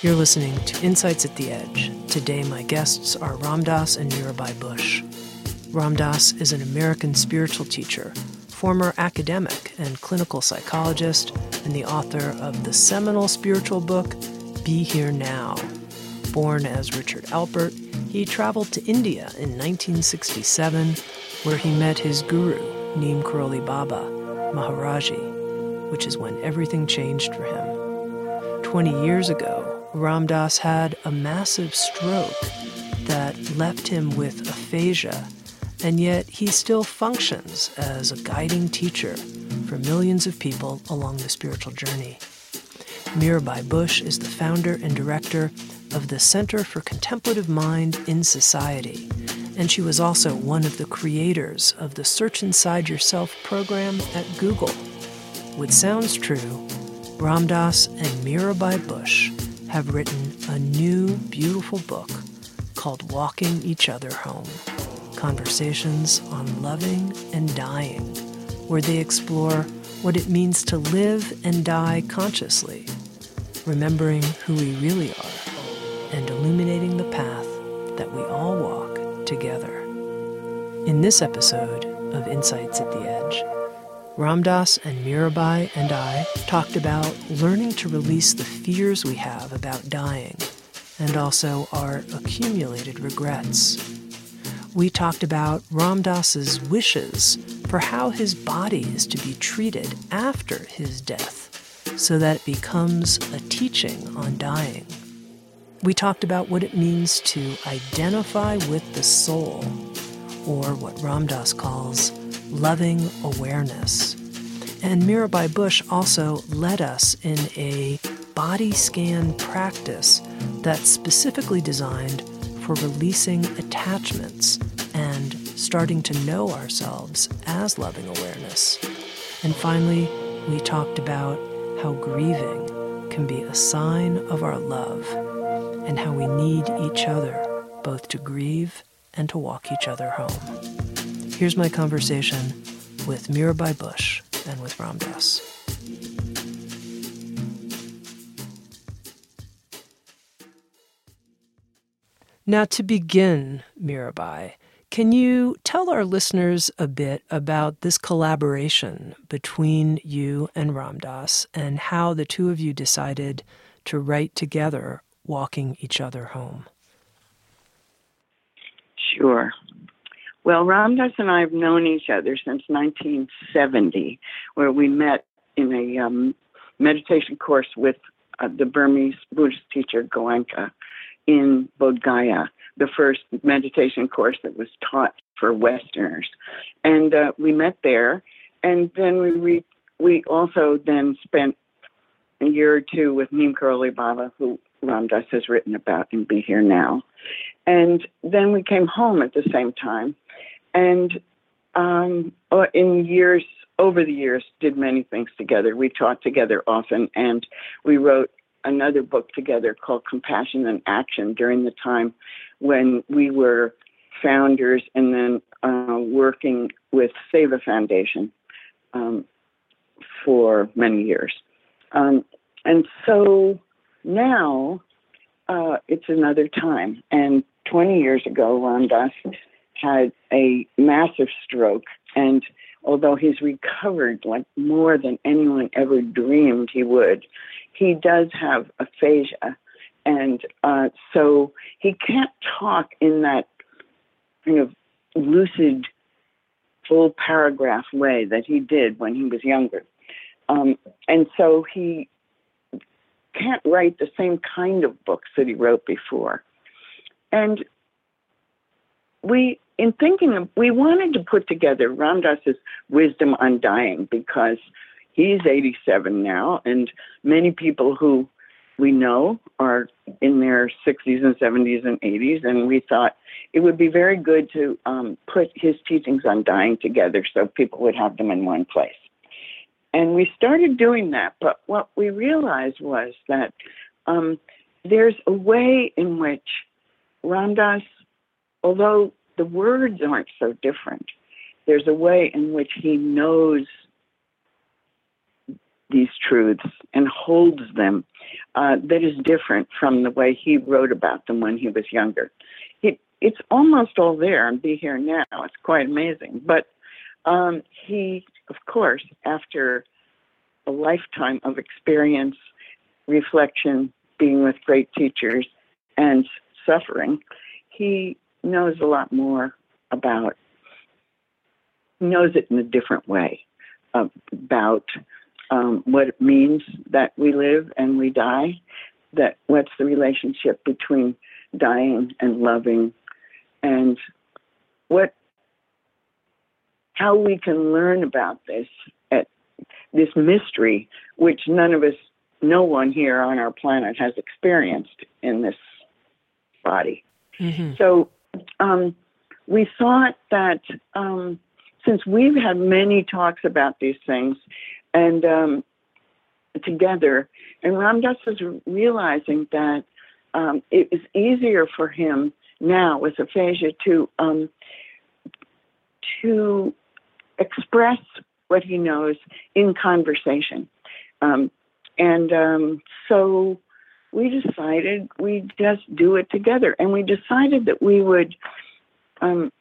You're listening to Insights at the Edge. Today, my guests are Ram Dass and Mirabai Bush. Ram Dass is an American spiritual teacher, former academic and clinical psychologist, and the author of the seminal spiritual book, Be Here Now. Born as Richard Alpert, he traveled to India in 1967, where he met his guru, Neem Karoli Baba, Maharaji, which is when everything changed for him. 20 years ago, Ram Dass had a massive stroke that left him with aphasia, and yet he still functions as a guiding teacher for millions of people along the spiritual journey. Mirabai Bush is the founder and director of the Center for Contemplative Mind in Society, and she was also one of the creators of the Search Inside Yourself program at Google. With Sounds True, Ram Dass and Mirabai Bush have written a new, beautiful book called Walking Each Other Home Conversations on Loving and Dying, where they explore what it means to live and die consciously, remembering who we really are, and illuminating the path that we all walk together. In this episode of Insights at the Edge, Ram Dass and Mirabai and I talked about learning to release the fears we have about dying and also our accumulated regrets. We talked about Ram Dass's wishes for how his body is to be treated after his death so that it becomes a teaching on dying. We talked about what it means to identify with the soul, or what Ram Dass calls loving awareness. And Mirabai Bush also led us in a body scan practice that's specifically designed for releasing attachments and starting to know ourselves as loving awareness. And finally, we talked about how grieving can be a sign of our love and how we need each other both to grieve and to walk each other home. Here's my conversation with Mirabai Bush and with Ram Dass. Now, to begin, Mirabai, can you tell our listeners a bit about this collaboration between you and Ram Dass and how the two of you decided to write together Walking Each Other Home? Sure. Well, Ram Dass and I have known each other since 1970, where we met in a um, meditation course with uh, the Burmese Buddhist teacher Goenka in Bodh Gaya, the first meditation course that was taught for Westerners. And uh, we met there, and then we re- we also then spent a year or two with Neem Karoli Baba, who Ram Dass has written about and Be Here Now. And then we came home at the same time and um, uh, in years over the years did many things together. We taught together often, and we wrote another book together called Compassion in Action during the time when we were founders and then uh, working with Seva Foundation um, for many years. Um, and so now uh, it's another time. And 20 years ago, Ram Dass had a massive stroke and although he's recovered like more than anyone ever dreamed he would he does have aphasia. And uh, so he can't talk in that kind of lucid full paragraph way that he did when he was younger. Um, and so he can't write the same kind of books that he wrote before. And we in thinking of, we wanted to put together Ram Dass's wisdom on dying because he's 87 now, and many people who we know are in their 60s and 70s and 80s, and we thought it would be very good to um, put his teachings on dying together so people would have them in one place. And we started doing that, but what we realized was that um, there's a way in which Ram Dass, although the words aren't so different, there's a way in which he knows these truths and holds them uh, that is different from the way he wrote about them when he was younger. He, it's almost all there and be here now. It's quite amazing. But um, he, of course, after a lifetime of experience, reflection, being with great teachers, and suffering, he knows a lot more about, knows it in a different way about um, what it means that we live and we die, that what's the relationship between dying and loving, and what how we can learn about this at this mystery, which none of us, no one here on our planet has experienced in this body. Mm-hmm. So um, we thought that um, since we've had many talks about these things, and um, together. And Ram Dass was realizing that um, it was easier for him now with aphasia to um, to express what he knows in conversation. Um, and so we decided we'd just do it together. And we decided that we would um,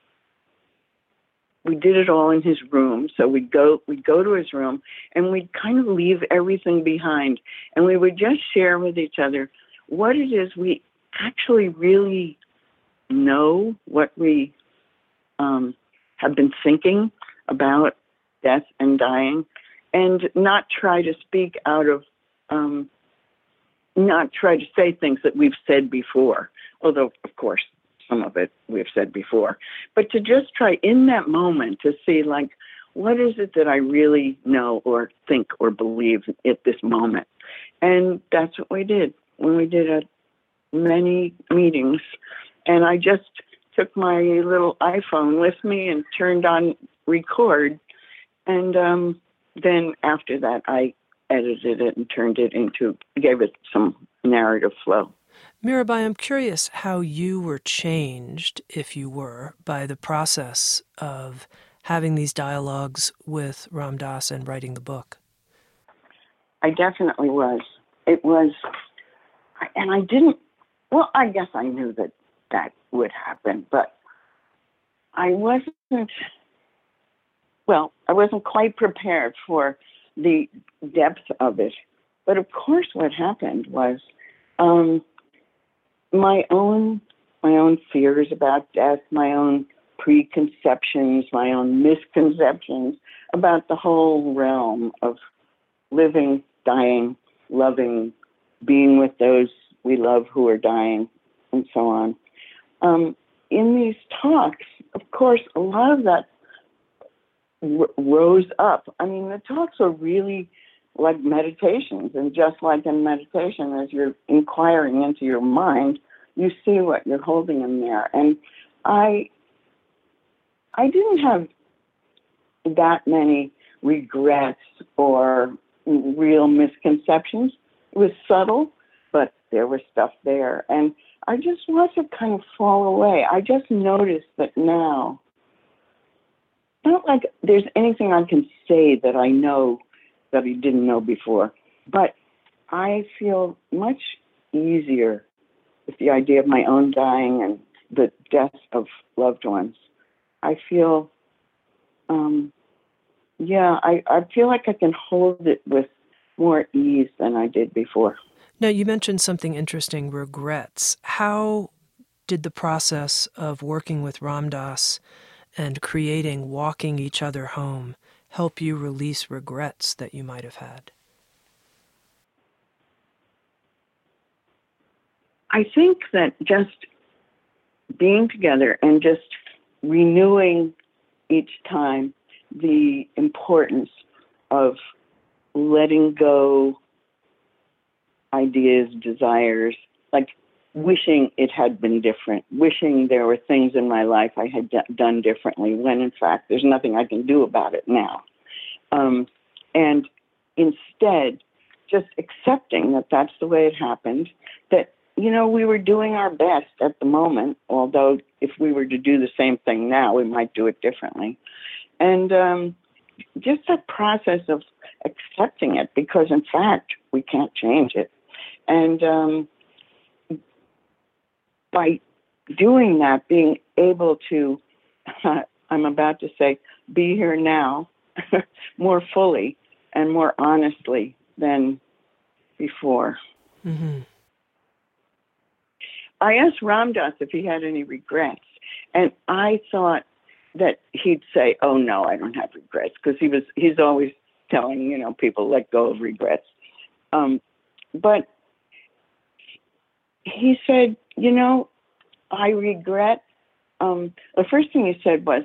we did it all in his room. So we'd go we'd go to his room and we'd kind of leave everything behind and we would just share with each other what it is we actually really know, what we um, have been thinking about death and dying, and not try to speak out of um, not try to say things that we've said before. Although, of course, some of it we've said before, but to just try in that moment to see, like, what is it that I really know or think or believe at this moment? And that's what we did when we did a, many meetings. And I just took my little iPhone with me and turned on record. And um, then after that, I edited it and turned it into, gave it some narrative flow. Mirabai, I'm curious how you were changed, if you were, by the process of having these dialogues with Ram Dass and writing the book. I definitely was. It was, and I didn't, well, I guess I knew that that would happen, but I wasn't, well, I wasn't quite prepared for the depth of it. But of course, what happened was, um, my own my own fears about death, my own preconceptions, my own misconceptions about the whole realm of living, dying, loving, being with those we love who are dying, and so on. Um, in these talks, of course, a lot of that r- rose up. I mean, the talks are really like meditations, and just like in meditation, as you're inquiring into your mind, you see what you're holding in there. And I, I didn't have that many regrets or real misconceptions. It was subtle, but there was stuff there, and I just watched it kind of fall away. I just noticed that now not like there's anything I can say that I know that I didn't know before, but I feel much easier with the idea of my own dying and the death of loved ones. I feel, um, yeah, I, I feel like I can hold it with more ease than I did before. Now, you mentioned something interesting regrets. How did the process of working with Ram Dass and creating Walking Each Other Home help you release regrets that you might have had? I think that just being together and just renewing each time the importance of letting go ideas, desires, like wishing it had been different, wishing there were things in my life I had d- done differently, when in fact there's nothing I can do about it now. Um, and instead, just accepting that that's the way it happened, that, you know, we were doing our best at the moment, although if we were to do the same thing now, we might do it differently. And um, just that process of accepting it, because in fact, we can't change it. And um, by doing that, being able to, uh, I'm about to say, be here now more fully and more honestly than before. Mm-hmm. I asked Ram Dass if he had any regrets, and I thought that he'd say, "Oh no, I don't have regrets," because he was he's always telling you know people let go of regrets. Um, but he said, "You know, I regret." Um, the first thing he said was,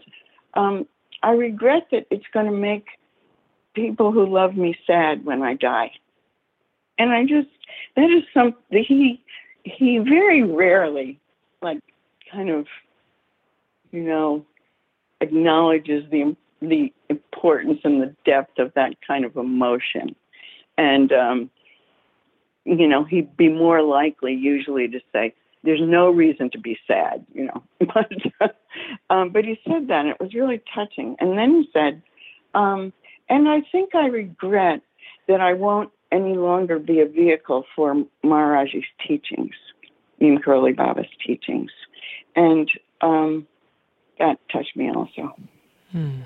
um, "I regret that it's going to make people who love me sad when I die." and I just that is something he he very rarely like kind of you know acknowledges the the importance and the depth of that kind of emotion and um you know he'd be more likely usually to say there's no reason to be sad you know but um but he said that and it was really touching and then he said um and i think i regret that i won't any longer be a vehicle for Maharaji's teachings, Neem Karoli Baba's teachings. And um, that touched me also. Hmm.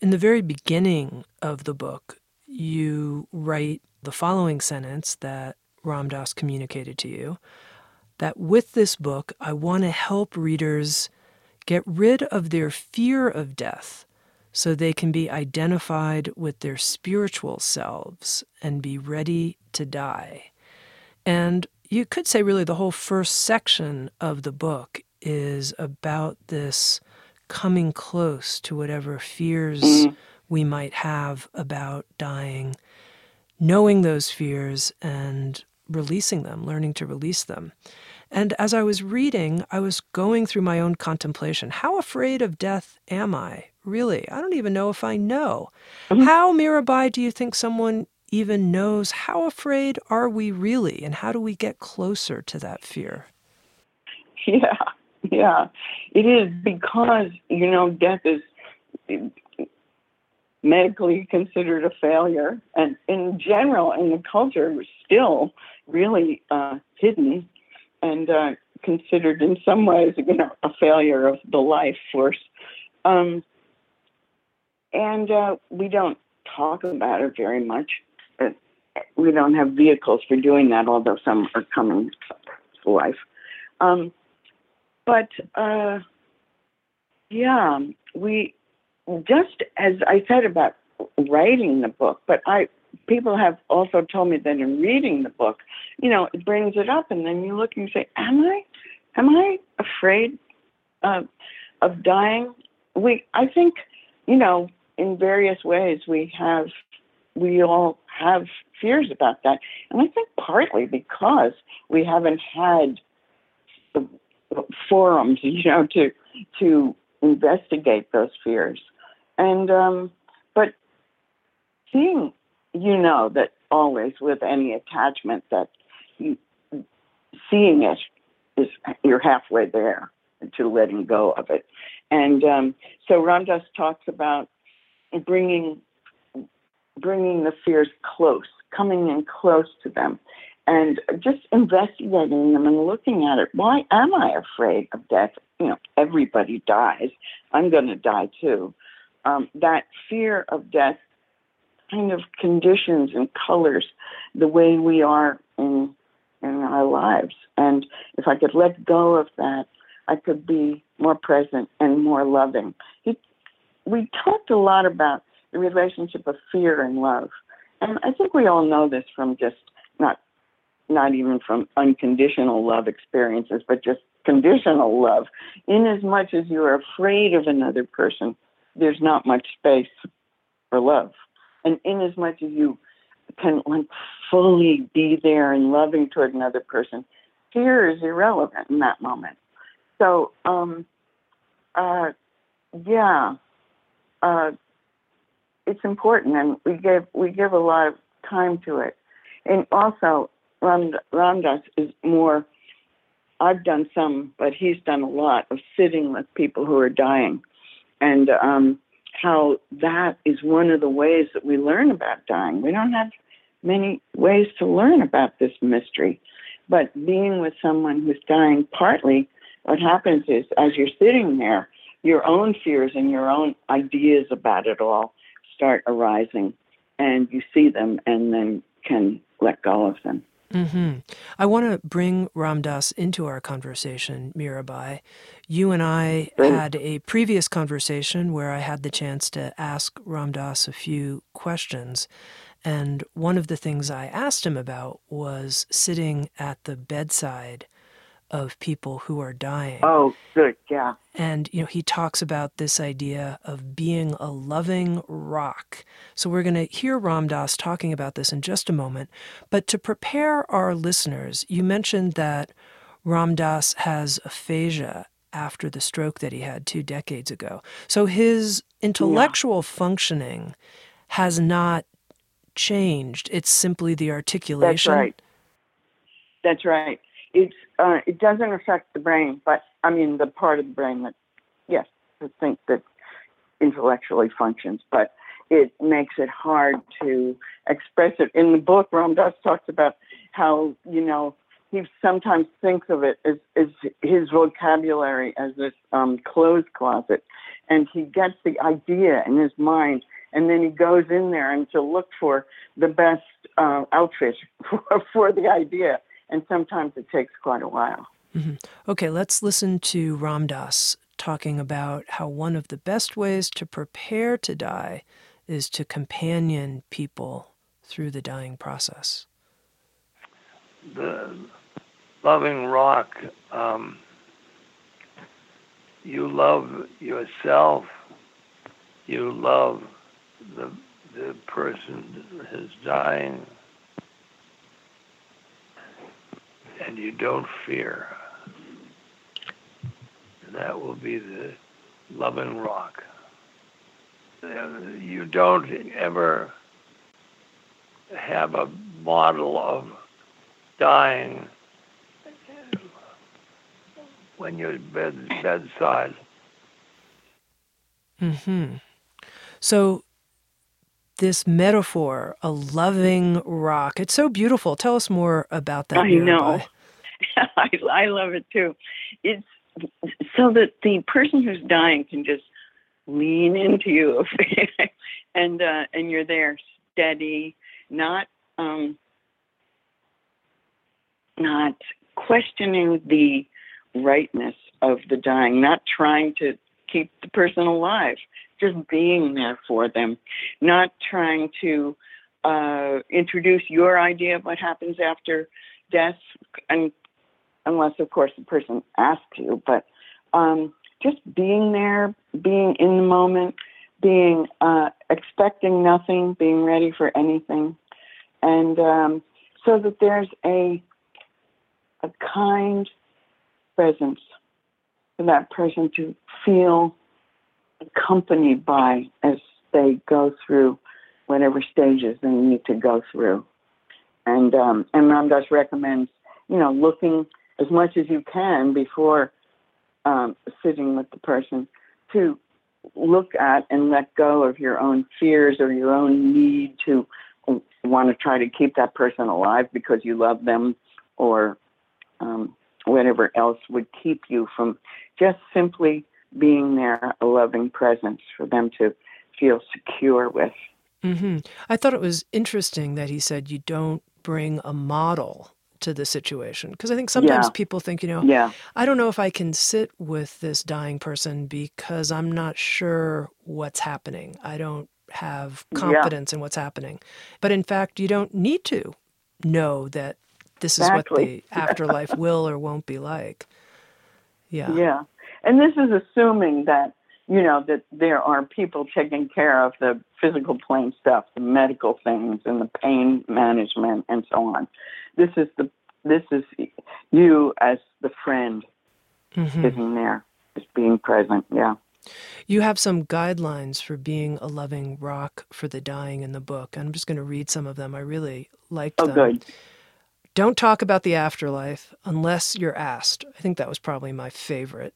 In the very beginning of the book, you write the following sentence that Ram Dass communicated to you that with this book, I want to help readers get rid of their fear of death so they can be identified with their spiritual selves and be ready to die. And you could say, really, the whole first section of the book is about this coming close to whatever fears mm-hmm. we might have about dying, knowing those fears and releasing them, learning to release them. And as I was reading, I was going through my own contemplation. How afraid of death am I? Really? I don't even know if I know. Mm-hmm. How, Mirabai, do you think someone even knows? How afraid are we really? And how do we get closer to that fear? Yeah, yeah. It is because, you know, death is medically considered a failure. And in general, in the culture, was still really uh, hidden and uh, considered in some ways, you know, a failure of the life force. Um, and uh, we don't talk about it very much. We don't have vehicles for doing that, although some are coming to life. Um, but uh, yeah, we just as I said about writing the book, but I people have also told me that in reading the book, you know, it brings it up, and then you look and you say, "Am I, am I afraid of of dying?" We, I think, you know, in various ways we have, we all have fears about that, and I think partly because we haven't had forums, you know, to to investigate those fears, and um, but seeing you know that always with any attachment that you, seeing it is you're halfway there to letting go of it. And um, so Ram Dass talks about bringing bringing the fears close, coming in close to them, and just investigating them and looking at it. Why am I afraid of death? You know, everybody dies. I'm going to die too. Um, that fear of death kind of conditions and colors the way we are in in our lives. And if I could let go of that, I could be more present and more loving. He, we talked a lot about the relationship of fear and love. And I think we all know this from just not not even from unconditional love experiences, but just conditional love. In as much as you're afraid of another person, there's not much space for love. And in as much as you can like fully be there and loving toward another person, fear is irrelevant in that moment. So, um, uh, yeah, uh, it's important, and we give we give a lot of time to it. And also, Ram, Ramdas is more. I've done some, but he's done a lot of sitting with people who are dying, and um, how that is one of the ways that we learn about dying. We don't have many ways to learn about this mystery, but being with someone who's dying, partly what happens is as you're sitting there, your own fears and your own ideas about it all start arising, and you see them and then can let go of them. Mm-hmm. I want to bring Ram Dass into our conversation, Mirabai. You and I had a previous conversation where I had the chance to ask Ram Dass a few questions. And one of the things I asked him about was sitting at the bedside of people who are dying. Oh, good, yeah. And you know, he talks about this idea of being a loving rock. So we're going to hear Ram Dass talking about this in just a moment. But to prepare our listeners, you mentioned that Ram Dass has aphasia after the stroke that he had two decades ago. So his intellectual yeah. functioning has not changed. It's simply the articulation. That's right. That's right it's uh, it doesn't affect the brain, but I mean the part of the brain that yes, I think that intellectually functions, but it makes it hard to express it. In the book, Ram Dass talks about how you know he sometimes thinks of it as, as his vocabulary as this um, clothes closet, and he gets the idea in his mind, and then he goes in there and to look for the best uh, outfit for, for the idea and sometimes it takes quite a while. Mm-hmm. Okay, let's listen to Ram Dass talking about how one of the best ways to prepare to die is to companion people through the dying process. The loving rock, um, you love yourself, you love the, the person who's dying, and you don't fear. And That will be the loving rock. You don't ever have a model of dying when you're bed, bedside. Hmm. So this metaphor, a loving rock. It's so beautiful. Tell us more about that. I know. I, I love it too. It's so that the person who's dying can just lean into you, and uh, and you're there, steady, not um, not questioning the rightness of the dying, not trying to keep the person alive, just being there for them, not trying to uh, introduce your idea of what happens after death, and unless of course the person asks you, but um, just being there, being in the moment, being uh, expecting nothing, being ready for anything, and um, so that there's a a kind presence for that person to feel accompanied by as they go through whatever stages they need to go through. And um, and Ram Dass recommends, you know, looking as much as you can before um, sitting with the person to look at and let go of your own fears or your own need to want to try to keep that person alive because you love them or um, whatever else would keep you from just simply being there, a loving presence for them to feel secure with. Mm-hmm. I thought it was interesting that he said you don't bring a model to the situation because I think sometimes yeah. people think, you know, yeah. I don't know if I can sit with this dying person because I'm not sure what's happening. I don't have confidence yeah. in what's happening. But in fact, you don't need to know that this is what the afterlife will or won't be like. Yeah. Yeah. And this is assuming that, you know, that there are people taking care of the physical plane stuff, the medical things and the pain management and so on. This is the this is you as the friend Mhm. sitting there, just being present. Yeah. You have some guidelines for being a loving rock for the dying in the book. I'm just going to read some of them. I really liked Oh, them. good. Don't talk about the afterlife unless you're asked. I think that was probably my favorite.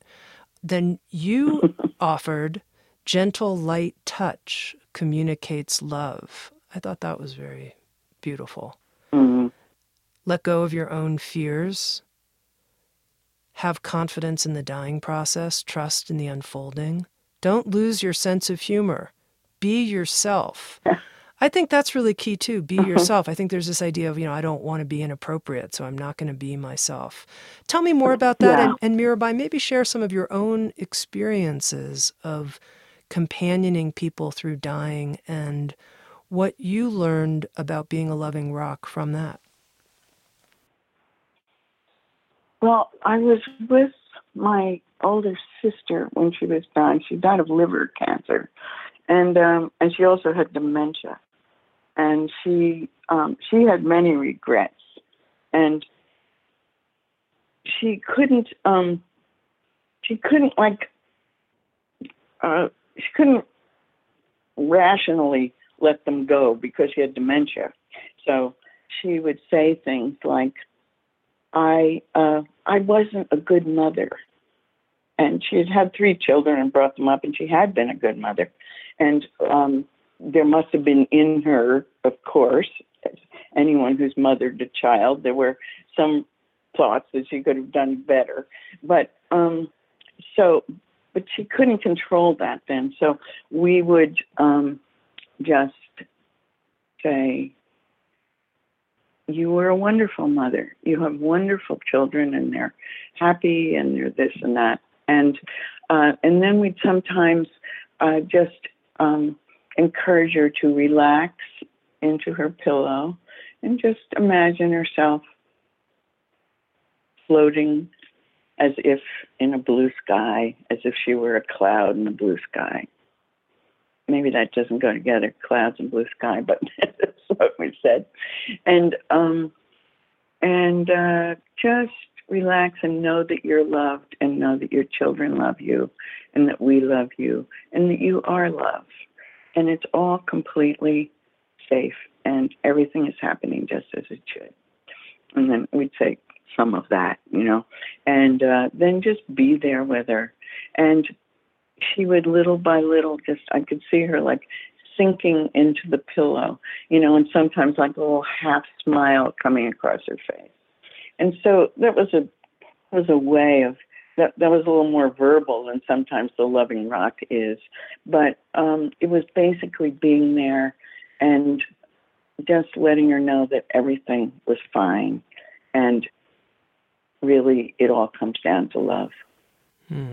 Then you offered gentle, light touch communicates love. I thought that was very beautiful. hmm Let go of your own fears. Have confidence in the dying process, trust in the unfolding. Don't lose your sense of humor. Be yourself. I think that's really key too. Be yourself. I think there's this idea of, you know, I don't want to be inappropriate, so I'm not going to be myself. Tell me more about that. Yeah. And, and Mirabai, maybe share some of your own experiences of companioning people through dying and what you learned about being a loving rock from that. Well, I was with my older sister when she was dying. She died of liver cancer, and um, and she also had dementia, and she um, she had many regrets, and she couldn't um, she couldn't like uh, she couldn't rationally let them go because she had dementia. So she would say things like, I uh, I wasn't a good mother. And she had had three children and brought them up, and she had been a good mother. And um, there must have been in her, of course, anyone who's mothered a child, there were some thoughts that she could have done better. But um, so, but she couldn't control that then. So we would um, just say, you were a wonderful mother. You have wonderful children, and they're happy, and they're this and that. And uh, and then we'd sometimes uh, just um, encourage her to relax into her pillow and just imagine herself floating as if in a blue sky, as if she were a cloud in the blue sky. Maybe that doesn't go together, clouds and blue sky, but that's what we said. And um, and uh, just relax and know that you're loved, and know that your children love you, and that we love you, and that you are loved, and it's all completely safe, and everything is happening just as it should. And then we'd say some of that, you know, and uh, then just be there with her, and she would little by little just I could see her like sinking into the pillow, you know, and sometimes like a little half smile coming across her face. And so that was a was a way of that that was a little more verbal than sometimes the loving rock is. But um it was basically being there and just letting her know that everything was fine and really it all comes down to love. Hmm.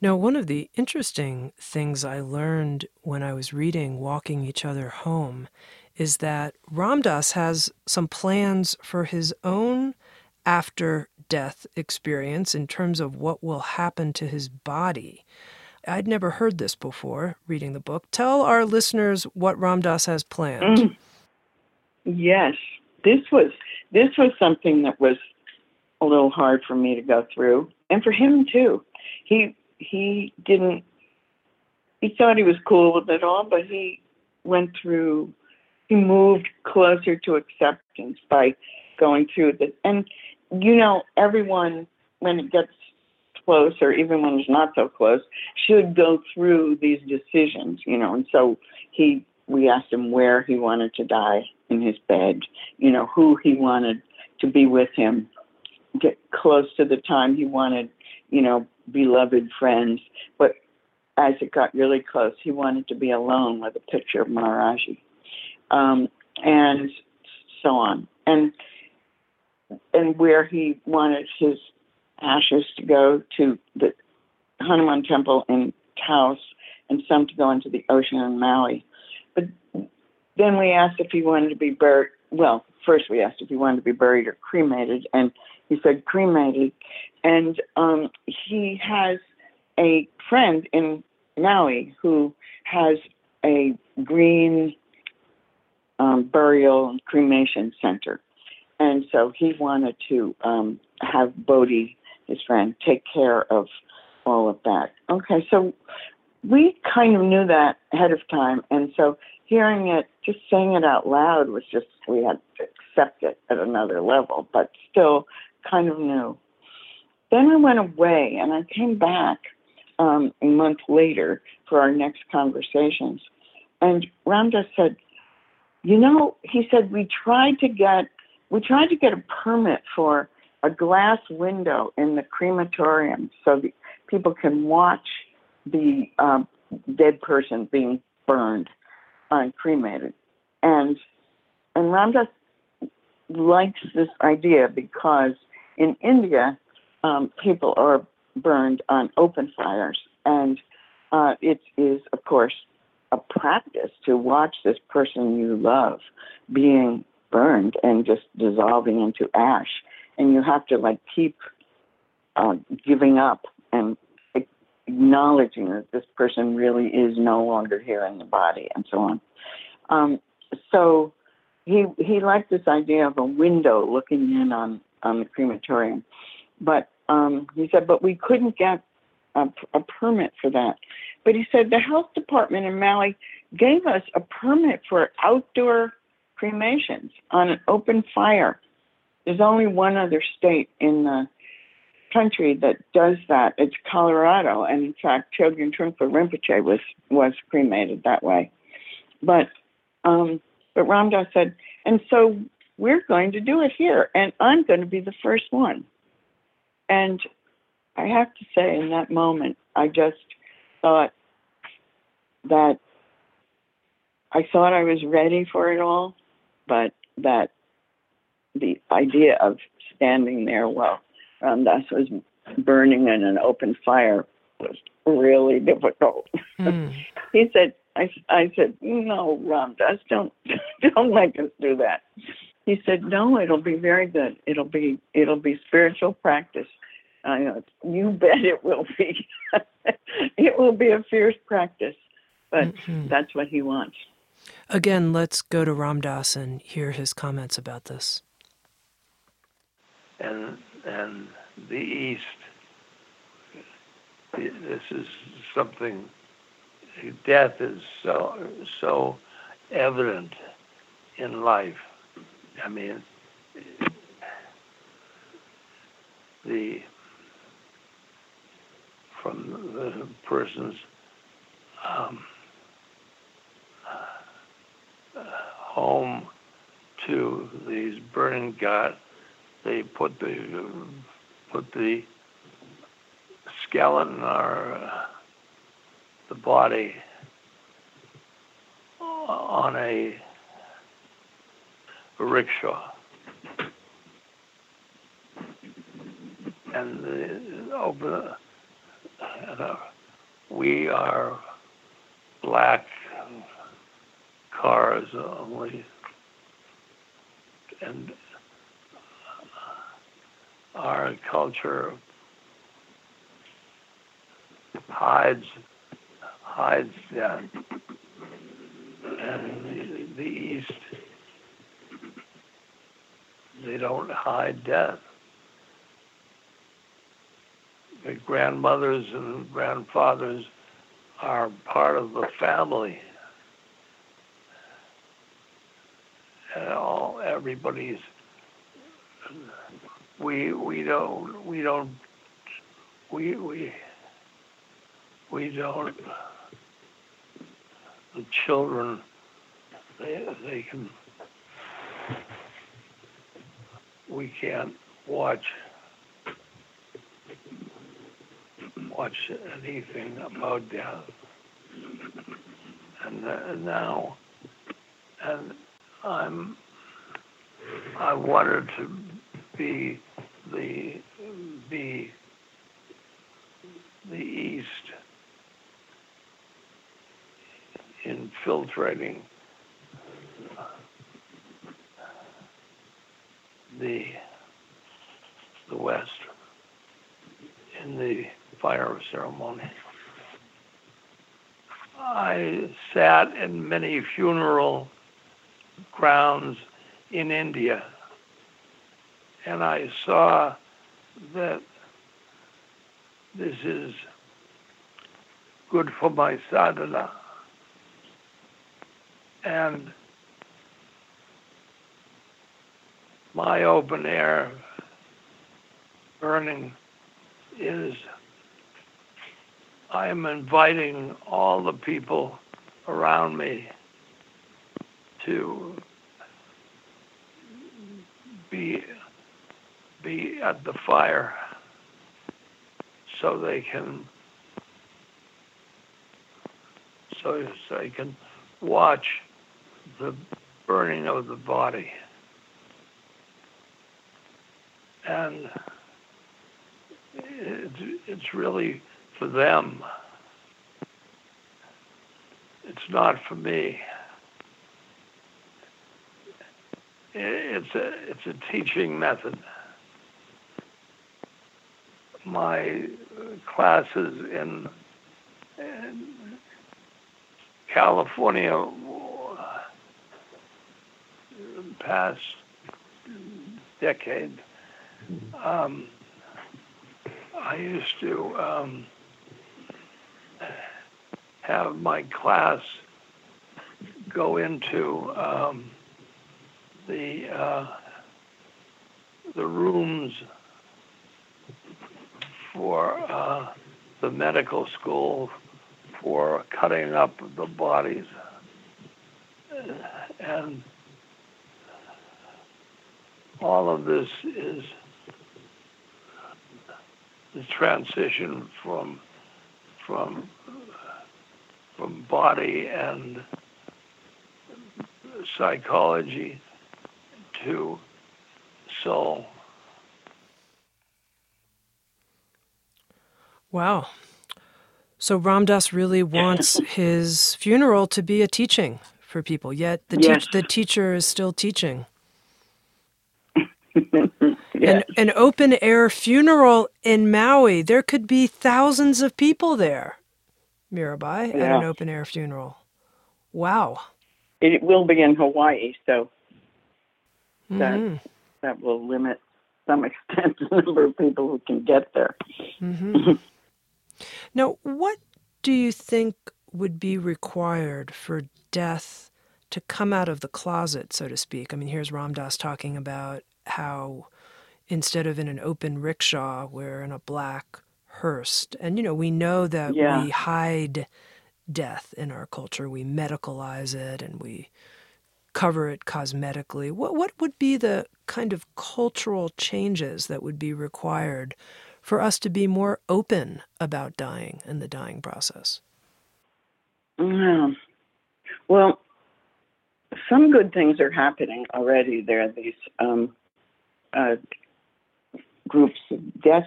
Now, one of the interesting things I learned when I was reading Walking Each Other Home is that Ram Dass has some plans for his own after death experience in terms of what will happen to his body. I'd never heard this before reading the book. Tell our listeners what Ram Dass has planned. Mm. Yes, this was this was something that was a little hard for me to go through, and for him too. He he didn't. He thought he was cool with it all, but he went through. He moved closer to acceptance by going through this, and you know, everyone when it gets close or even when it's not so close should go through these decisions you know and so he we asked him where he wanted to die in his bed you know who he wanted to be with him get close to the time he wanted you know beloved friends but as it got really close he wanted to be alone with a picture of maharaji um, and so on and and where he wanted his ashes to go to the Hanuman temple in Taos and some to go into the ocean in Maui. But then we asked if he wanted to be buried. Well, first we asked if he wanted to be buried or cremated, and he said cremated. And um, he has a friend in Maui who has a green um, burial cremation center. And so he wanted to um, have Bodhi his friend, take care of all of that. Okay, so we kind of knew that ahead of time, and so hearing it, just saying it out loud was just we had to accept it at another level, but still kind of new. Then I went away, and I came back um, a month later for our next conversations, and Ram Dass said, "You know," he said, "we tried to get we tried to get a permit for." a glass window in the crematorium so that people can watch the um, dead person being burned and cremated. And and Ram Dass likes this idea because in India, um, people are burned on open fires, and uh, it is, of course, a practice to watch this person you love being burned and just dissolving into ash and you have to like keep uh, giving up and acknowledging that this person really is no longer here in the body and so on. Um, so he he liked this idea of a window looking in on on the crematorium, but um, he said, but we couldn't get a, a permit for that. But he said the health department in Maui gave us a permit for outdoor cremations on an open fire there's only one other state in the country that does that. It's Colorado, and in fact, Chogyam Trungpa Rinpoche was was cremated that way. But um, but Ram Dass said, and so we're going to do it here, and I'm going to be the first one. And I have to say, in that moment, I just thought that I thought I was ready for it all, but that the idea of standing there while Ram Dass was burning in an open fire was really difficult. Mm. he said, I, I said, no, Ram Dass, don't, don't make us do that. He said, no, it'll be very good. It'll be, it'll be spiritual practice. I know, you bet it will be. it will be a fierce practice, but mm-hmm. that's what he wants. Again, let's go to Ram Dass and hear his comments about this and and the East. This is something. Death is so so evident in life. I mean, the from the person's um, uh, home to these burning ghats they put the put the skeleton or uh, the body on a rickshaw. And over the, uh, we are black cars only, and our culture hides hides that, and the, the East don't hide death. The grandmothers and grandfathers are part of the family. And all everybody's we we don't we don't we we we don't the children they they can we can't watch watch anything about death. And uh, now and I'm I wanted to be the be the East infiltrating the the West in the fire ceremony. I sat in many funeral grounds in India and I saw that this is good for my sadhana. And my open air burning is I am inviting all the people around me to be be at the fire so they can so, so they can watch the burning of the body and it's, really for them. It's not for me. It's a it's a teaching method. My classes in, in California past decade, um, I used to um, have my class go into um, the uh, the rooms for uh, the medical school for cutting up the bodies. And all of this is the transition from from from body and psychology to soul. Wow. So Ram Dass really wants his funeral to be a teaching for people, yet the, Yes. teach- the teacher is still teaching. Yes. An, an open air funeral in Maui, there could be thousands of people there, Mirabai, at an open air funeral. Wow. It will be in Hawaii, so that Mhm. that will limit some extent the number of people who can get there. Mhm. now, what do you think would be required for death to come out of the closet, so to speak? I mean, here's Ram Dass talking about how instead of in an open rickshaw, we're in a black hearse. And, you know, we know that Yeah. we hide death in our culture, we medicalize it and we cover it cosmetically. What, what would be the kind of cultural changes that would be required for us to be more open about dying and the dying process? Yeah. Well, some good things are happening already. There are these um, uh, groups of deaf,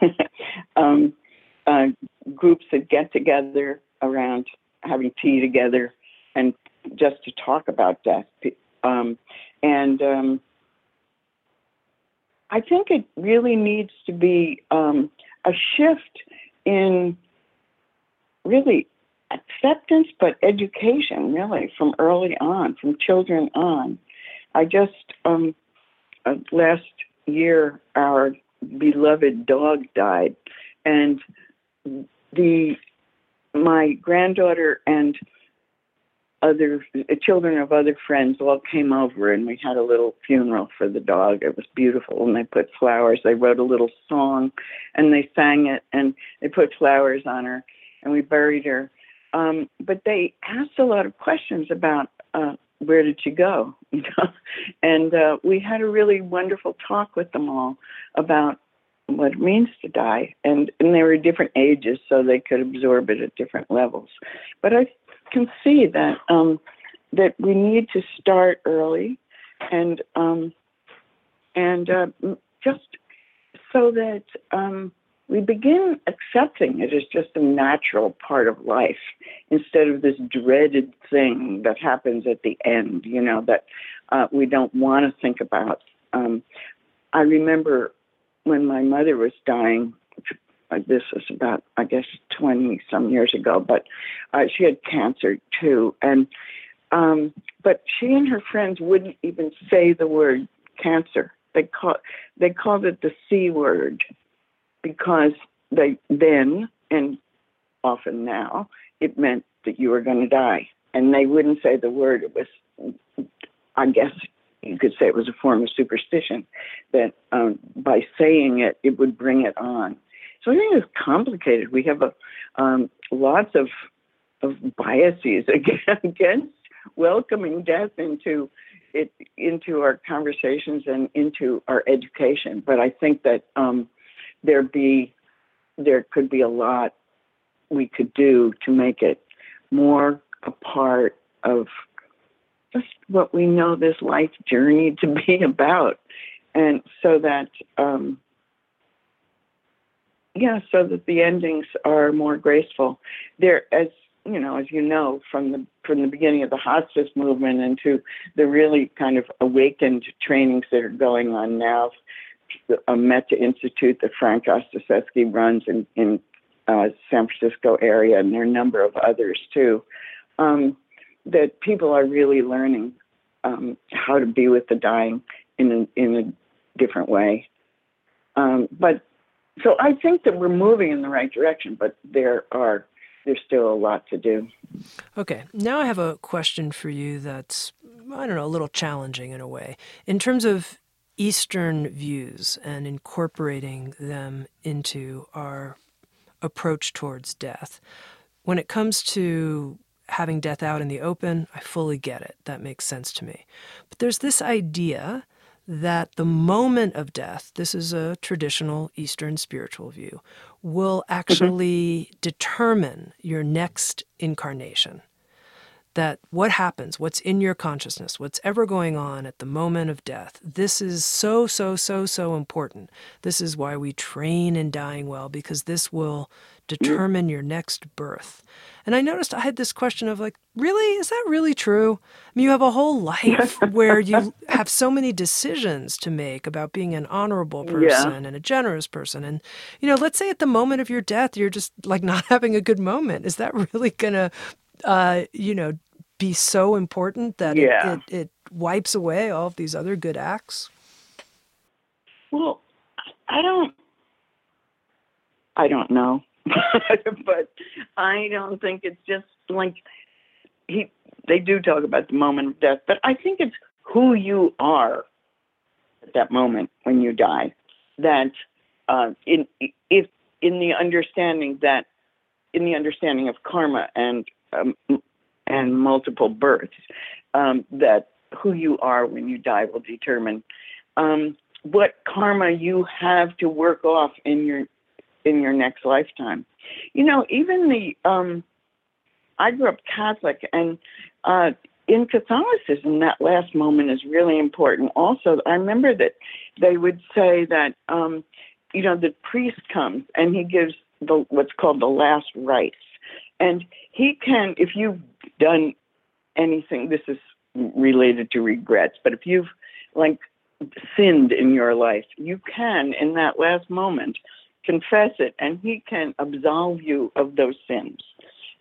um, uh, groups that get together around having tea together and just to talk about death. Um, and um, I think it really needs to be um, a shift in really acceptance, but education, really, from early on, from children on. I just, um, uh, last year, our beloved dog died, and the my granddaughter and other children of other friends all came over and we had a little funeral for the dog. It was beautiful and they put flowers. They wrote a little song and they sang it and they put flowers on her and we buried her. Um, but they asked a lot of questions about uh, where did she go, and uh, we had a really wonderful talk with them all about what it means to die, and and they were different ages, so they could absorb it at different levels. But I can see that um, that we need to start early, and um, and uh, just so that um, we begin accepting it as just a natural part of life instead of this dreaded thing that happens at the end. You know that uh, we don't want to think about. Um, I remember when my mother was dying, this was about, I guess, 20 some years ago, but uh, she had cancer too. And, um, but she and her friends wouldn't even say the word cancer. They call, they called it the C word because they then, and often now, it meant that you were going to die. And they wouldn't say the word. It was, I guess, you could say it was a form of superstition that um, by saying it, it would bring it on. So I think it's complicated. We have a, um, lots of of biases against welcoming death into it into our conversations and into our education. But I think that um, there be there could be a lot we could do to make it more a part of just what we know this life journey to be about. And so that, um, yeah, so that the endings are more graceful. There, as you know, as you know, from the from the beginning of the hospice movement into the really kind of awakened trainings that are going on now, a Metta Institute that Frank Ostaseski runs in in uh, San Francisco area, and there are a number of others too. Um, that people are really learning um, how to be with the dying in a, in a different way. Um, but so I think that we're moving in the right direction, but there are there's still a lot to do. Okay, now I have a question for you that's I don't know a little challenging in a way in terms of Eastern views and incorporating them into our approach towards death. When it comes to having death out in the open, I fully get it. That makes sense to me. But there's this idea that the moment of death, this is a traditional Eastern spiritual view, will mm-hmm. actually mm-hmm. determine your next incarnation that what happens, what's in your consciousness, what's ever going on at the moment of death, this is so, so, so, so important. This is why we train in dying well, because this will determine your next birth. And I noticed I had this question of like, really? Is that really true? I mean, you have a whole life where you have so many decisions to make about being an honorable person yeah. and a generous person. And, you know, let's say at the moment of your death, you're just like not having a good moment. Is that really going to uh, you know, be so important that yeah. it, it, it wipes away all of these other good acts? Well, I don't. I don't know, but I don't think it's just like he. They do talk about the moment of death, but I think it's who you are at that moment when you die. That uh, in if in the understanding that in the understanding of karma and um, and multiple births, um, that who you are when you die will determine um, what karma you have to work off in your in your next lifetime. You know, even the um, I grew up Catholic, and uh, in Catholicism, that last moment is really important. Also, I remember that they would say that um, you know the priest comes and he gives the what's called the last rites and he can, if you've done anything, this is related to regrets, but if you've like sinned in your life, you can, in that last moment, confess it, and he can absolve you of those sins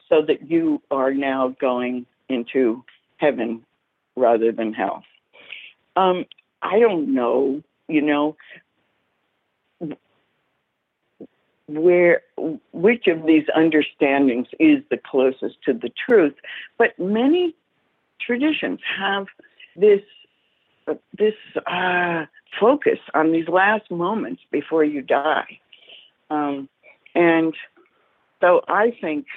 so that you are now going into heaven rather than hell. Um, I don't know, you know, where which of these understandings is the closest to the truth? But many traditions have this this uh, focus on these last moments before you die, um, and so I think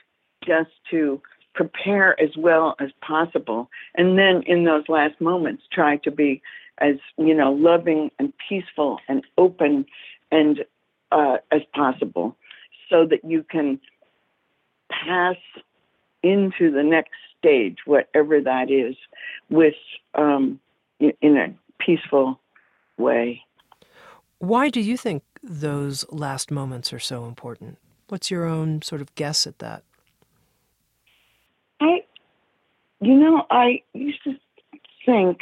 just to prepare as well as possible, and then in those last moments try to be as you know loving and peaceful and open and uh, as possible, so that you can pass into the next stage, whatever that is, with um, in a peaceful way. Why do you think those last moments are so important? What's your own sort of guess at that? I, you know, I used to think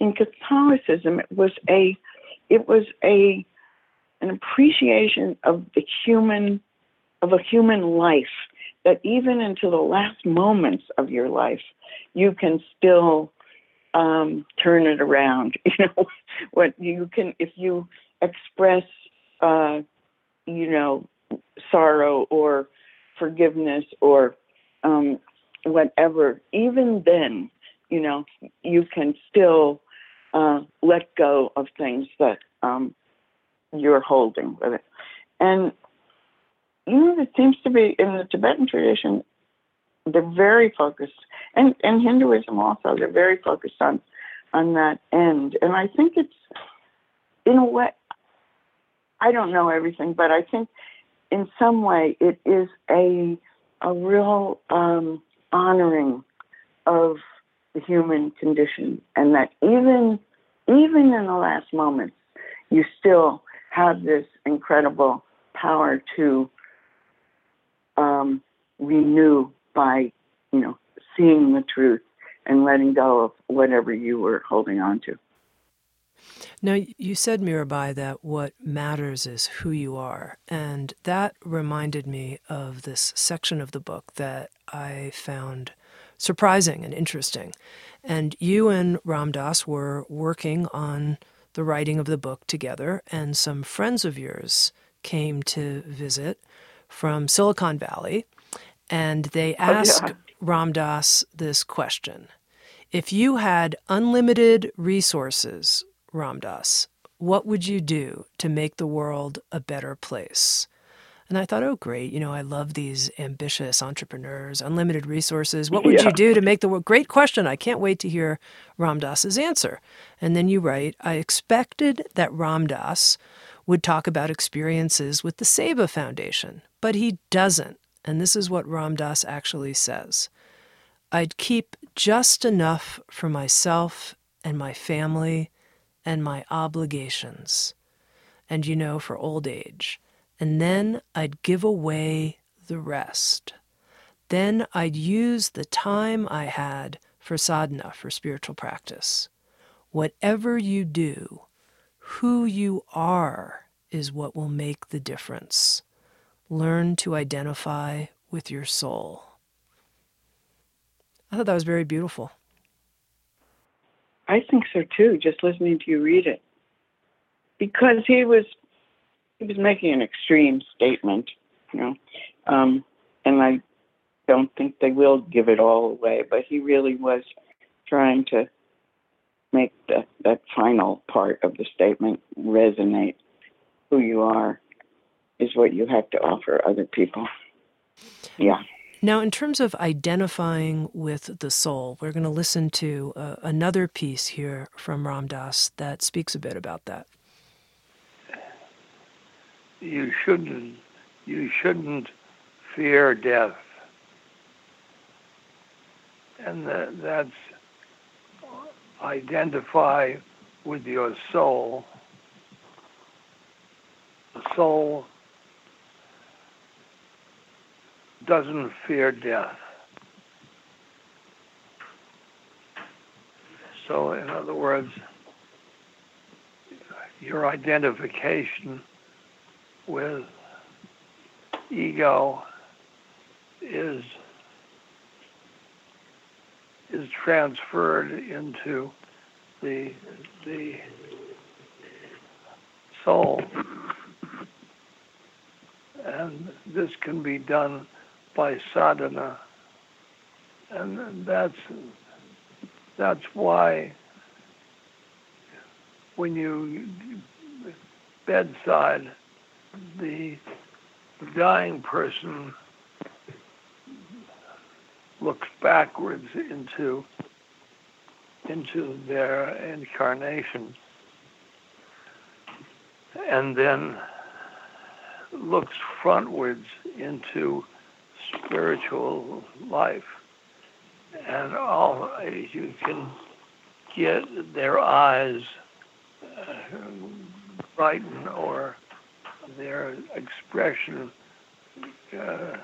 in Catholicism it was a, it was a, an appreciation of the human, of a human life that even into the last moments of your life, you can still um, turn it around. You know, what you can, if you express, uh, you know, sorrow or forgiveness or um, whatever, even then, you know, you can still uh, let go of things that um, you're holding with it. And you know, it seems to be in the Tibetan tradition, they're very focused, and, and Hinduism also, they're very focused on on that end. And I think it's, in a way, I don't know everything, but I think in some way it is a a real um, honoring of the human condition, and that even even in the last moments, you still have this incredible power to um, renew by, you know, seeing the truth and letting go of whatever you were holding on to. Now, you said, Mirabai, that what matters is who you are. And that reminded me of this section of the book that I found surprising and interesting. And you and Ram Dass were working on the writing of the book together, and some friends of yours came to visit from Silicon Valley, and they asked oh, yeah. Ram Dass this question. If you had unlimited resources, Ram Dass, what would you do to make the world a better place? And I thought, oh, great. You know, I love these ambitious entrepreneurs, unlimited resources. What would yeah. you do to make the world? Great question. I can't wait to hear Ram Dass's answer. And then you write, I expected that Ram Dass would talk about experiences with the Seva Foundation, but he doesn't. And this is what Ram Dass actually says I'd keep just enough for myself and my family and my obligations, and you know, for old age. And then I'd give away the rest. Then I'd use the time I had for sadhana, for spiritual practice. Whatever you do, who you are is what will make the difference. Learn to identify with your soul. I thought that was very beautiful. I think so too, just listening to you read it. Because he was he was making an extreme statement, you know. Um, and I don't think they will give it all away, but he really was trying to make the, that final part of the statement resonate. Who you are is what you have to offer other people. Yeah. Now, in terms of identifying with the soul, we're going to listen to uh, another piece here from Ram Dass that speaks a bit about that. You shouldn't, you shouldn't fear death, and that, that's identify with your soul. The soul doesn't fear death. So, in other words, your identification with ego is is transferred into the the soul and this can be done by sadhana. And that's that's why when you bedside, the dying person looks backwards into into their incarnation and then looks frontwards into spiritual life. And all you can get their eyes uh, brighten or their expression uh,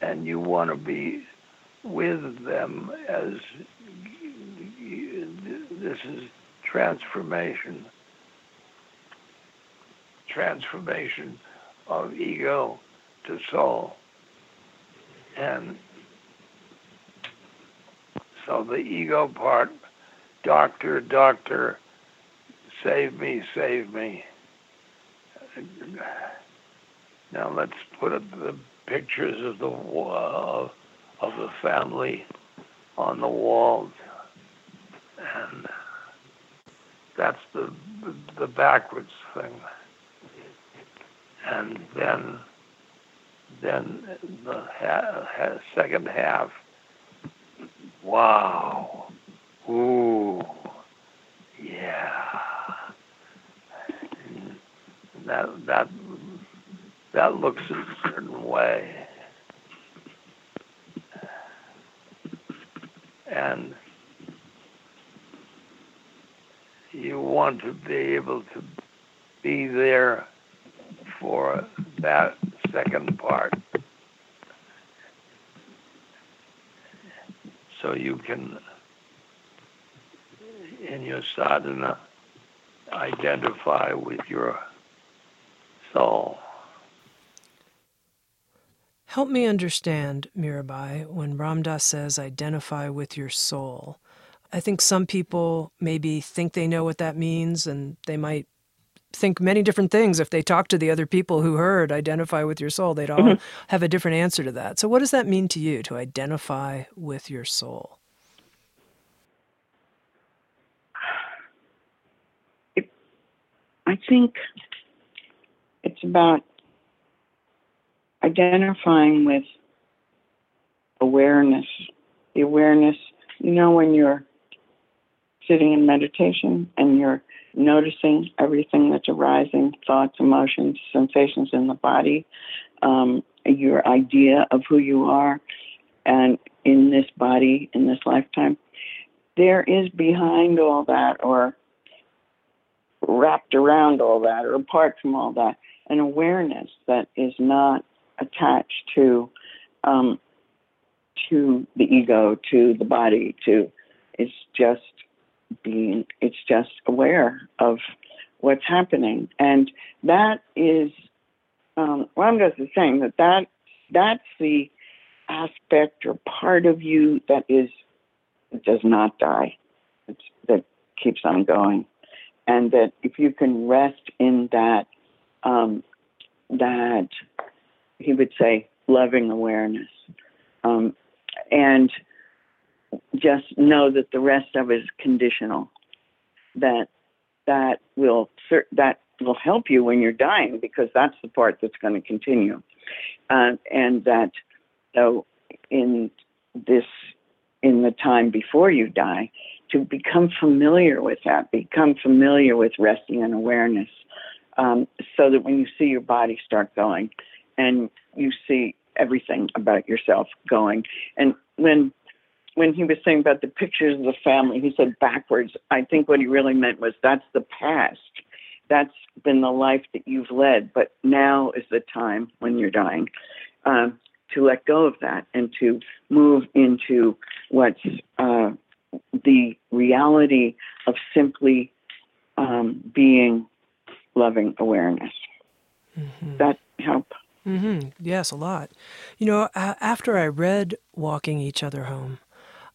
and you want to be with them as this is transformation transformation of ego to soul. And so the ego part doctor doctor save me save me now let's put up the pictures of the uh, of the family on the walls, and that's the the backwards thing. And then then the ha- ha- second half. Wow. Ooh. Yeah. That that that looks a certain way. And you want to be able to be there for that second part. So you can, in your sadhana, identify with your soul. Help me understand, Mirabai, when Ram Dass says identify with your soul. I think some people maybe think they know what that means and they might think many different things. If they talk to the other people who heard identify with your soul, they'd all mm-hmm. have a different answer to that. So, what does that mean to you to identify with your soul? I think it's about identifying with awareness. The awareness, you know, when you're sitting in meditation and you're noticing everything that's arising thoughts, emotions, sensations in the body, um, your idea of who you are, and in this body, in this lifetime, there is behind all that, or wrapped around all that, or apart from all that, an awareness that is not attached to um, to the ego, to the body, to it's just being it's just aware of what's happening, and that is um, Ram Dass is saying that that that's the aspect or part of you that is does not die, it's, that keeps on going, and that if you can rest in that um, that he would say loving awareness. Um, and just know that the rest of it is conditional. That that will that will help you when you're dying because that's the part that's going to continue. Uh, and that so in this in the time before you die, to become familiar with that, become familiar with resting in awareness, um, so that when you see your body start going, and you see everything about yourself going. And when when he was saying about the pictures of the family, he said backwards. I think what he really meant was that's the past. That's been the life that you've led, but now is the time when you're dying um, to let go of that and to move into what's uh, the reality of simply um, being loving awareness. Mm-hmm. That help. Mm-hmm. Yes, a lot. You know, after I read Walking Each Other Home,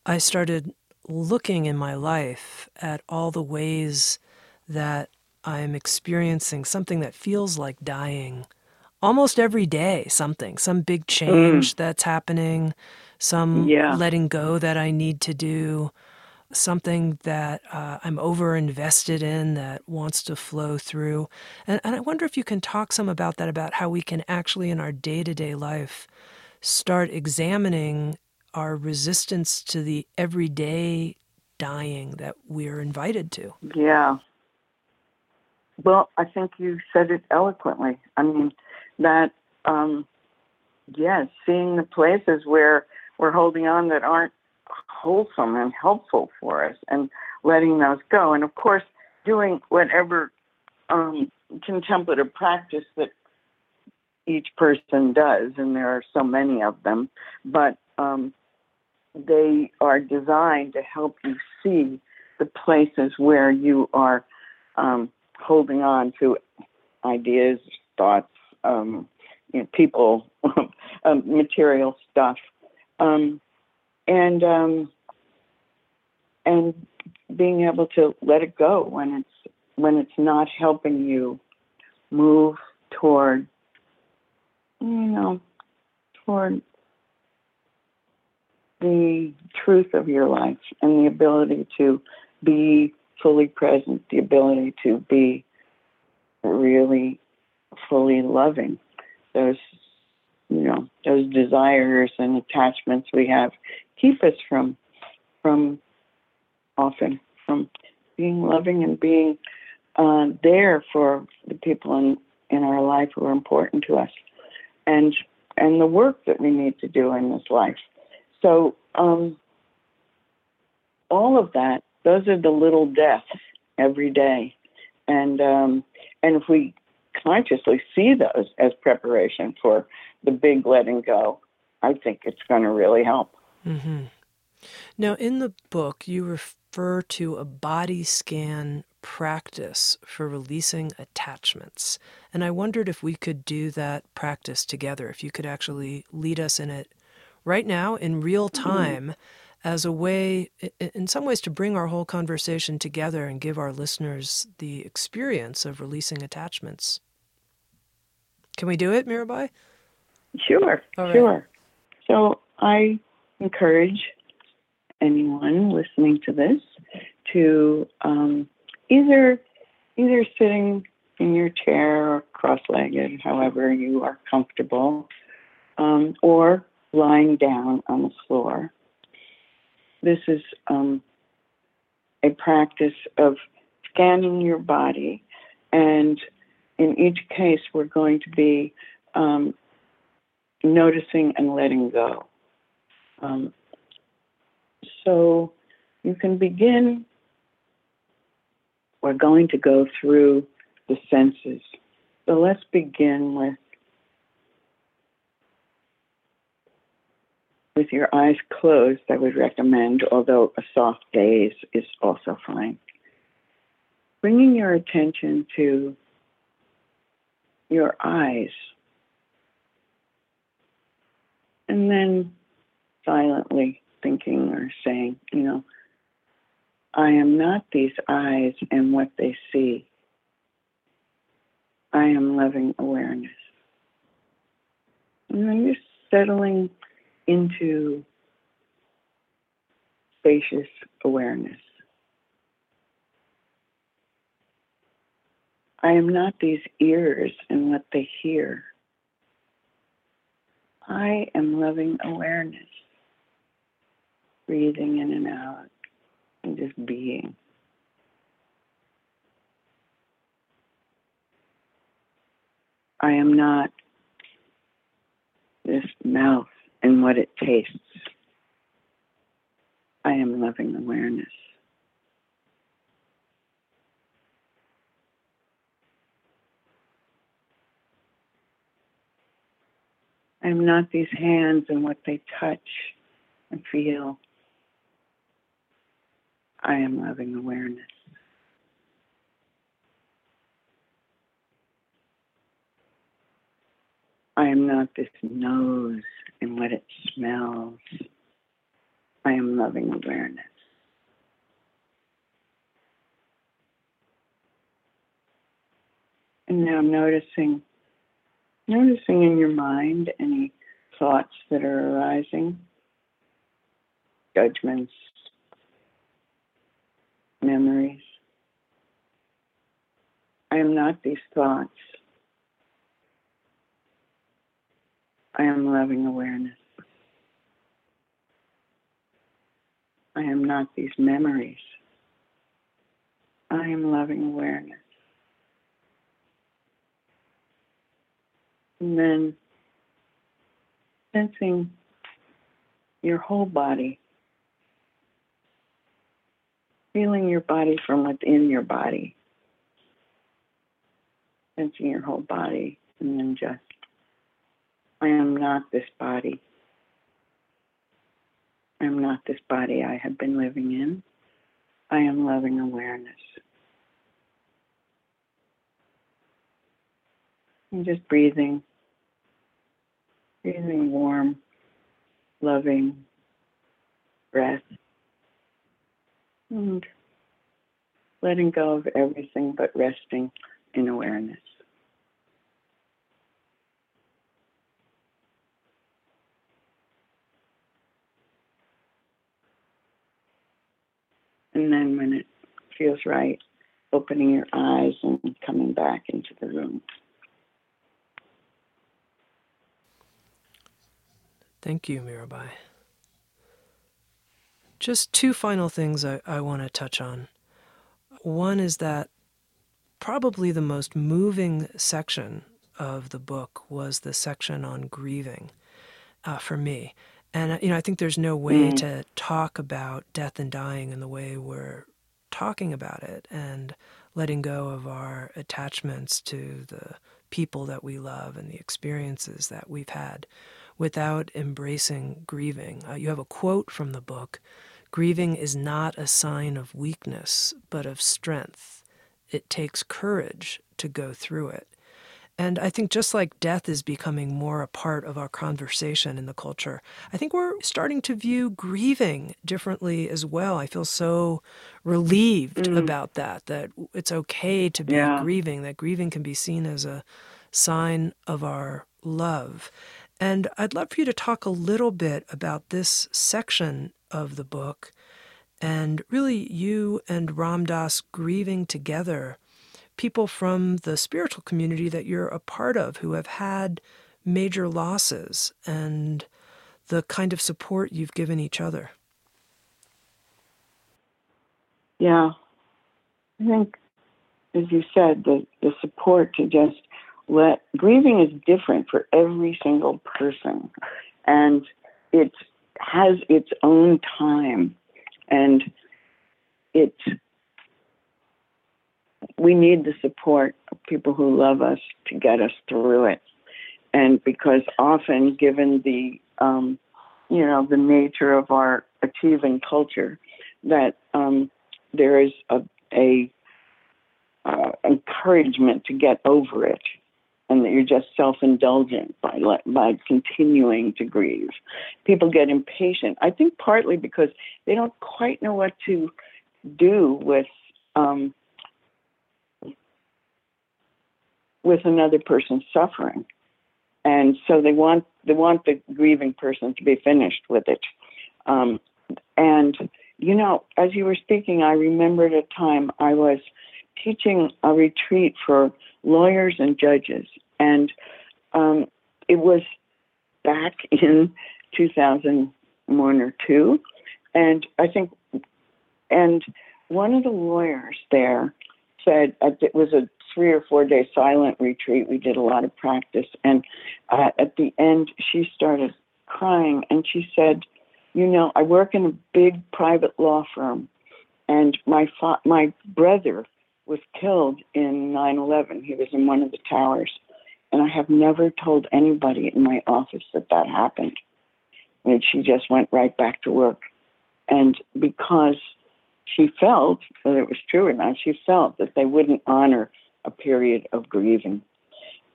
I started looking in my life at all the ways that I'm experiencing something that feels like dying almost every day, something, some big change mm. that's happening, some Yeah. letting go that I need to do, something that uh, I'm over invested in that wants to flow through. And, and I wonder if you can talk some about that, about how we can actually, in our day to day life, start examining our resistance to the everyday dying that we're invited to. Yeah. Well, I think you said it eloquently. I mean, that, um, yes, seeing the places where we're holding on that aren't wholesome and helpful for us and letting those go. And of course, doing whatever um, contemplative practice that each person does, and there are so many of them, but um, they are designed to help you see the places where you are um, holding on to ideas, thoughts, um, you know, people, um, material stuff, um, and um, and being able to let it go when it's when it's not helping you move toward you know toward the truth of your life and the ability to be fully present, the ability to be really fully loving. Those, those desires and attachments we have keep us from, from often from being loving and being uh, there for the people in, in our life who are important to us, and and the work that we need to do in this life. So um, all of that, those are the little deaths every day, and um, and if we consciously see those as preparation for the big letting go, I think it's going to really help. Mm-hmm. Now, in the book, you refer to a body scan practice for releasing attachments. And I wondered if we could do that practice together, if you could actually lead us in it right now in real time as a way, in some ways, to bring our whole conversation together and give our listeners the experience of releasing attachments. Can we do it, Mirabai? Sure, right. sure. So I encourage anyone listening to this to um, either either sitting in your chair or cross-legged, however you are comfortable, um, or lying down on the floor. This is um, a practice of scanning your body, and in each case, we're going to be um, noticing and letting go. Um, so you can begin. We're going to go through the senses. So let's begin with with your eyes closed. I would recommend, although a soft gaze is also fine. Bringing your attention to your eyes, and then silently thinking or saying, you know, I am not these eyes and what they see. I am loving awareness. And then you're settling into spacious awareness. I am not these ears and what they hear. I am loving awareness, breathing in and out and just being. I am not this mouth and what it tastes. I am loving awareness. I am not these hands and what they touch and feel. I am loving awareness. I am not this nose and what it smells. I am loving awareness. And now I'm noticing noticing in your mind any thoughts that are arising judgments, memories. I am not these thoughts. I am loving awareness. I am not these memories. I am loving awareness. And then sensing your whole body, feeling your body from within your body, sensing your whole body, and then just, I am not this body. I am not this body I have been living in. I am loving awareness. And just breathing, breathing warm, loving breath, and letting go of everything but resting in awareness. And then when it feels right, opening your eyes and coming back into the room. Thank you, Mirabai. Just two final things I, I want to touch on. One is that probably the most moving section of the book was the section on grieving uh, for me. And uh, you know, I think there's no way mm. to talk about death and dying in the way we're talking about it and letting go of our attachments to the people that we love and the experiences that we've had without embracing grieving. Uh, you have a quote from the book Grieving is not a sign of weakness, but of strength. It takes courage to go through it. And I think just like death is becoming more a part of our conversation in the culture, I think we're starting to view grieving differently as well. I feel so relieved mm. about that, that it's okay to be yeah. grieving, that grieving can be seen as a sign of our love. And I'd love for you to talk a little bit about this section of the book and really you and Ram Dass grieving together people from the spiritual community that you're a part of who have had major losses and the kind of support you've given each other. Yeah. I think, as you said, the, the support to just let grieving is different for every single person. And it has its own time. And it we need the support of people who love us to get us through it. And because often, given the um, you know the nature of our achieving culture, that um, there is a, a uh, encouragement to get over it, and that you're just self-indulgent by by continuing to grieve. People get impatient. I think partly because they don't quite know what to do with um, with another person's suffering. And so they want they want the grieving person to be finished with it. Um, and you know, as you were speaking, I remembered a time I was teaching a retreat for lawyers and judges, and um, it was back in 2001 or two, and I think, and one of the lawyers there said it was a three or four day silent retreat. We did a lot of practice. And uh, at the end, she started crying and she said, You know, I work in a big private law firm, and my, fa- my brother was killed in 9 11. He was in one of the towers. And I have never told anybody in my office that that happened. And she just went right back to work. And because she felt, whether it was true or not, she felt that they wouldn't honor a period of grieving.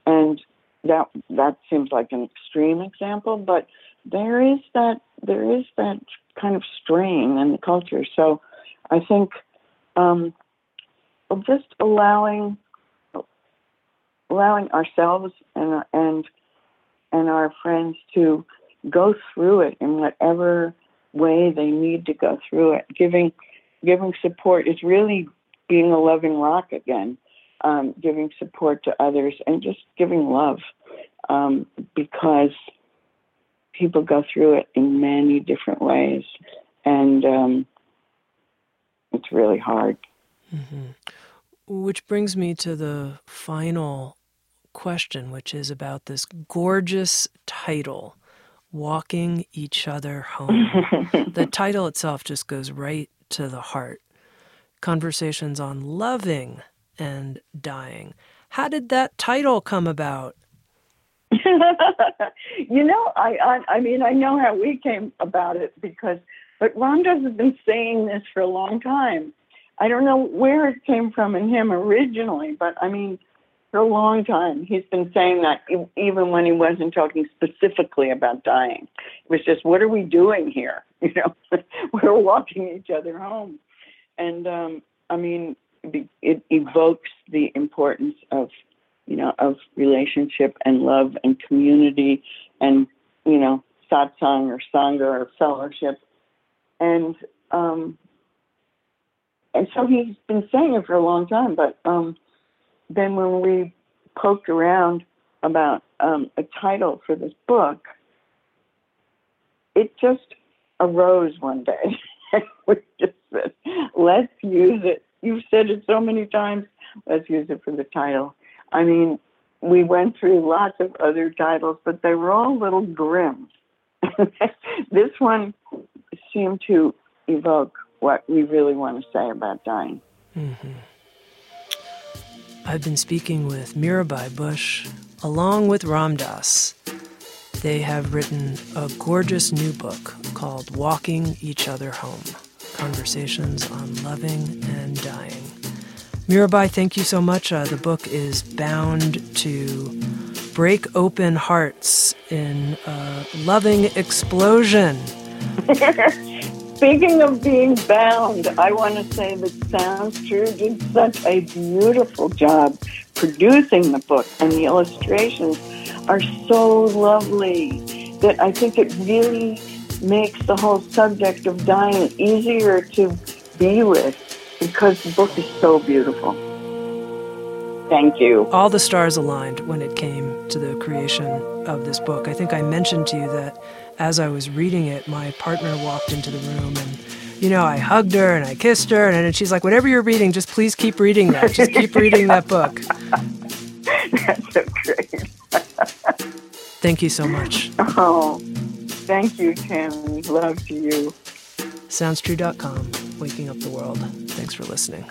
And that that seems like an extreme example, but there is that there is that kind of strain in the culture. So I think um, just allowing allowing ourselves and and and our friends to go through it in whatever way they need to go through it. Giving giving support is really being a loving rock again. Um, giving support to others and just giving love um, because people go through it in many different ways and um, it's really hard. Mm-hmm. Which brings me to the final question, which is about this gorgeous title, Walking Each Other Home. the title itself just goes right to the heart. Conversations on loving and dying. How did that title come about? you know, I, I I mean, I know how we came about it because, but has been saying this for a long time. I don't know where it came from in him originally, but I mean, for a long time. He's been saying that even when he wasn't talking specifically about dying. It was just, what are we doing here? You know, we're walking each other home. And um, I mean, it evokes the importance of, you know, of relationship and love and community and, you know, satsang or sangha or fellowship. And, um, and so he's been saying it for a long time, but um, then when we poked around about um, a title for this book, it just arose one day. we just said, let's use it. You've said it so many times. Let's use it for the title. I mean, we went through lots of other titles, but they were all a little grim. this one seemed to evoke what we really want to say about dying. Mm-hmm. I've been speaking with Mirabai Bush along with Ram Dass. They have written a gorgeous new book called Walking Each Other Home Conversations on Loving and Dying. Mirabai, thank you so much. Uh, the book is bound to break open hearts in a loving explosion. Speaking of being bound, I want to say that Sounds True did such a beautiful job producing the book, and the illustrations are so lovely that I think it really makes the whole subject of dying easier to be with because the book is so beautiful. Thank you. All the stars aligned when it came to the creation of this book. I think I mentioned to you that as I was reading it, my partner walked into the room and you know, I hugged her and I kissed her, and she's like, "Whatever you're reading, just please keep reading that. Just keep reading that book." That's so great. Thank you so much. Oh, thank you, Tami. Love to you. SoundsTrue.com, waking up the world. Thanks for listening.